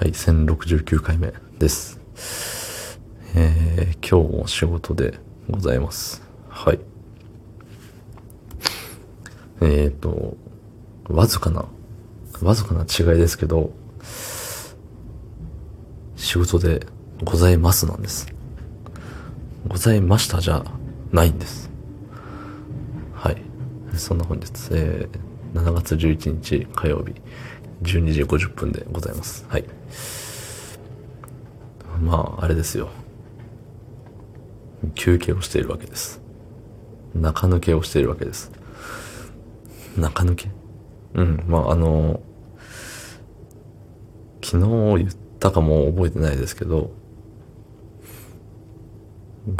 はい、1069回目です。えー、今日も仕事でございます。はい。えーと、わずかな、わずかな違いですけど、仕事でございますなんです。ございましたじゃないんです。はい。そんな本日、えー、7月11日火曜日、12時50分でございます。はい。まあ、あれですよ。休憩をしているわけです。中抜けをしているわけです。中抜け？うん、まあ、あの、昨日言ったかも覚えてないですけど、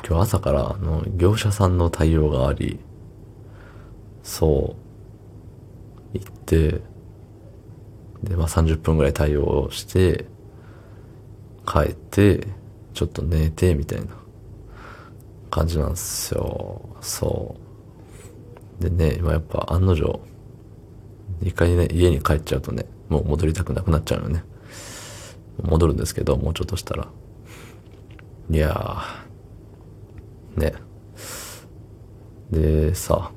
今日朝からあの業者さんの対応があり、そう、行って、で、まあ30分ぐらい対応して、帰って、ちょっと寝て、みたいな感じなんですよ。そう。でね、今やっぱ案の定、一回ね、家に帰っちゃうとね、もう戻りたくなくなっちゃうよね。戻るんですけど、もうちょっとしたら。いやー、ね。で、さ、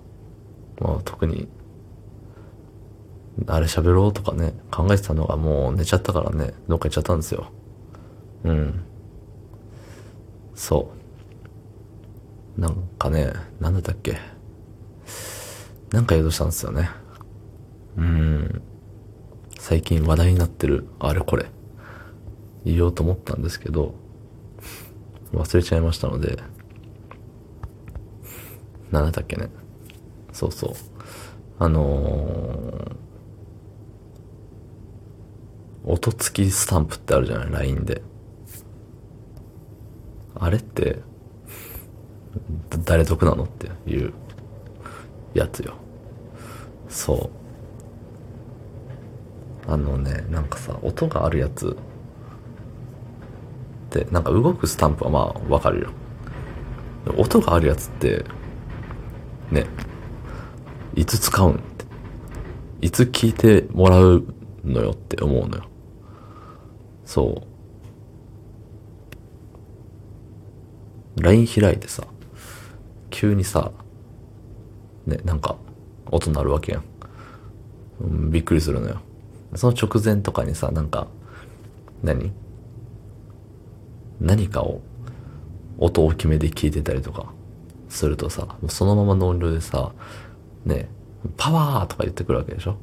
まあ特に、あれ喋ろうとかね、考えてたのがもう寝ちゃったからね、どっか行っちゃったんですよ。うん。そう。なんかね、なんだったっけ。なんか言おうとしたんですよね。うん。最近話題になってる、あれこれ。言おうと思ったんですけど、忘れちゃいましたので、なんだったっけね。そうそう。あのー、音付きスタンプってあるじゃない ?LINE で。あれって、誰得なのっていうやつよ。そう。あのね、なんかさ、音があるやつって、なんか動くスタンプはまあわかるよ。音があるやつって、ね、いつ使うん？いつ聞いてもらうのよって思うのよ。そう。LINE 開いてさ、急にさ、ね、なんか、音鳴るわけやん。うんびっくりするのよ。その直前とかにさ、なんか、何？何かを、音大きめで聞いてたりとか、するとさ、そのままの音量でさ、ね、パワーとか言ってくるわけでしょ？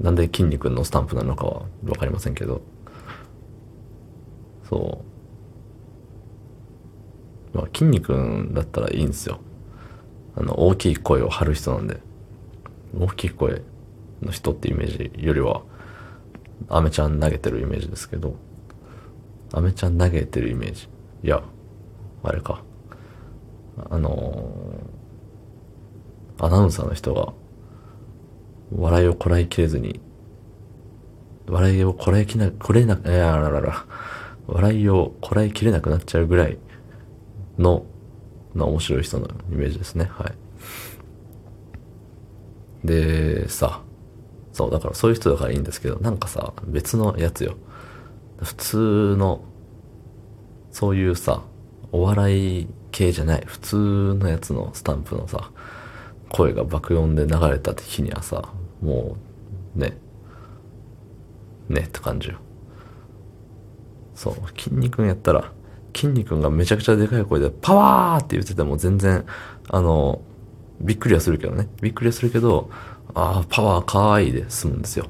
なんで筋肉のスタンプなのかはわかりませんけど。そう。まあ、筋肉だったらいいんですよ。あの、大きい声を張る人なんで。大きい声の人ってイメージよりは、アメちゃん投げてるイメージですけど、アメちゃん投げてるイメージ。いや、あれか。あのーアナウンサーの人が、笑いをこらえきれずに、笑いをこらえきな、これな、いやららら、笑いをこらえきれなくなっちゃうぐらいの、の面白い人のイメージですね。はい。で、さ、そう、だからそういう人だからいいんですけど、なんかさ、別のやつよ。普通の、そういうさ、お笑い系じゃない、普通のやつのスタンプのさ、声が爆音で流れた日にはさ、もう、ね、ねって感じよ。そう、筋肉やったら、筋肉がめちゃくちゃでかい声で、パワーって言ってても全然、あの、びっくりはするけどね。びっくりはするけど、ああ、パワーかわいいで済むんですよ。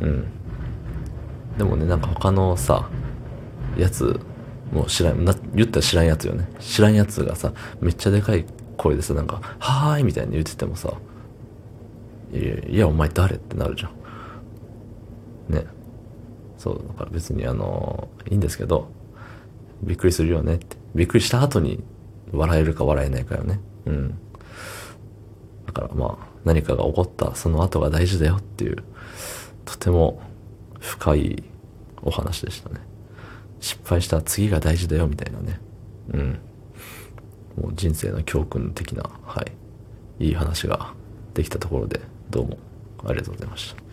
うん。でもね、なんか他のさ、やつ、もう知らん、な、言ったら知らんやつよね。知らんやつがさ、めっちゃでかい声でさ、なんか、はーいみたいに言っててもさ、いや、お前誰ってなるじゃん。ね。そう、だから別にあの、いいんですけど、びっくりするよねって。びっくりした後に笑えるか笑えないかよね。うん。だからまあ、何かが起こったその後が大事だよっていう、とても深いお話でしたね。失敗した次が大事だよみたいなね。うん。もう人生の教訓的な、はい。いい話ができたところで、どうもありがとうございました。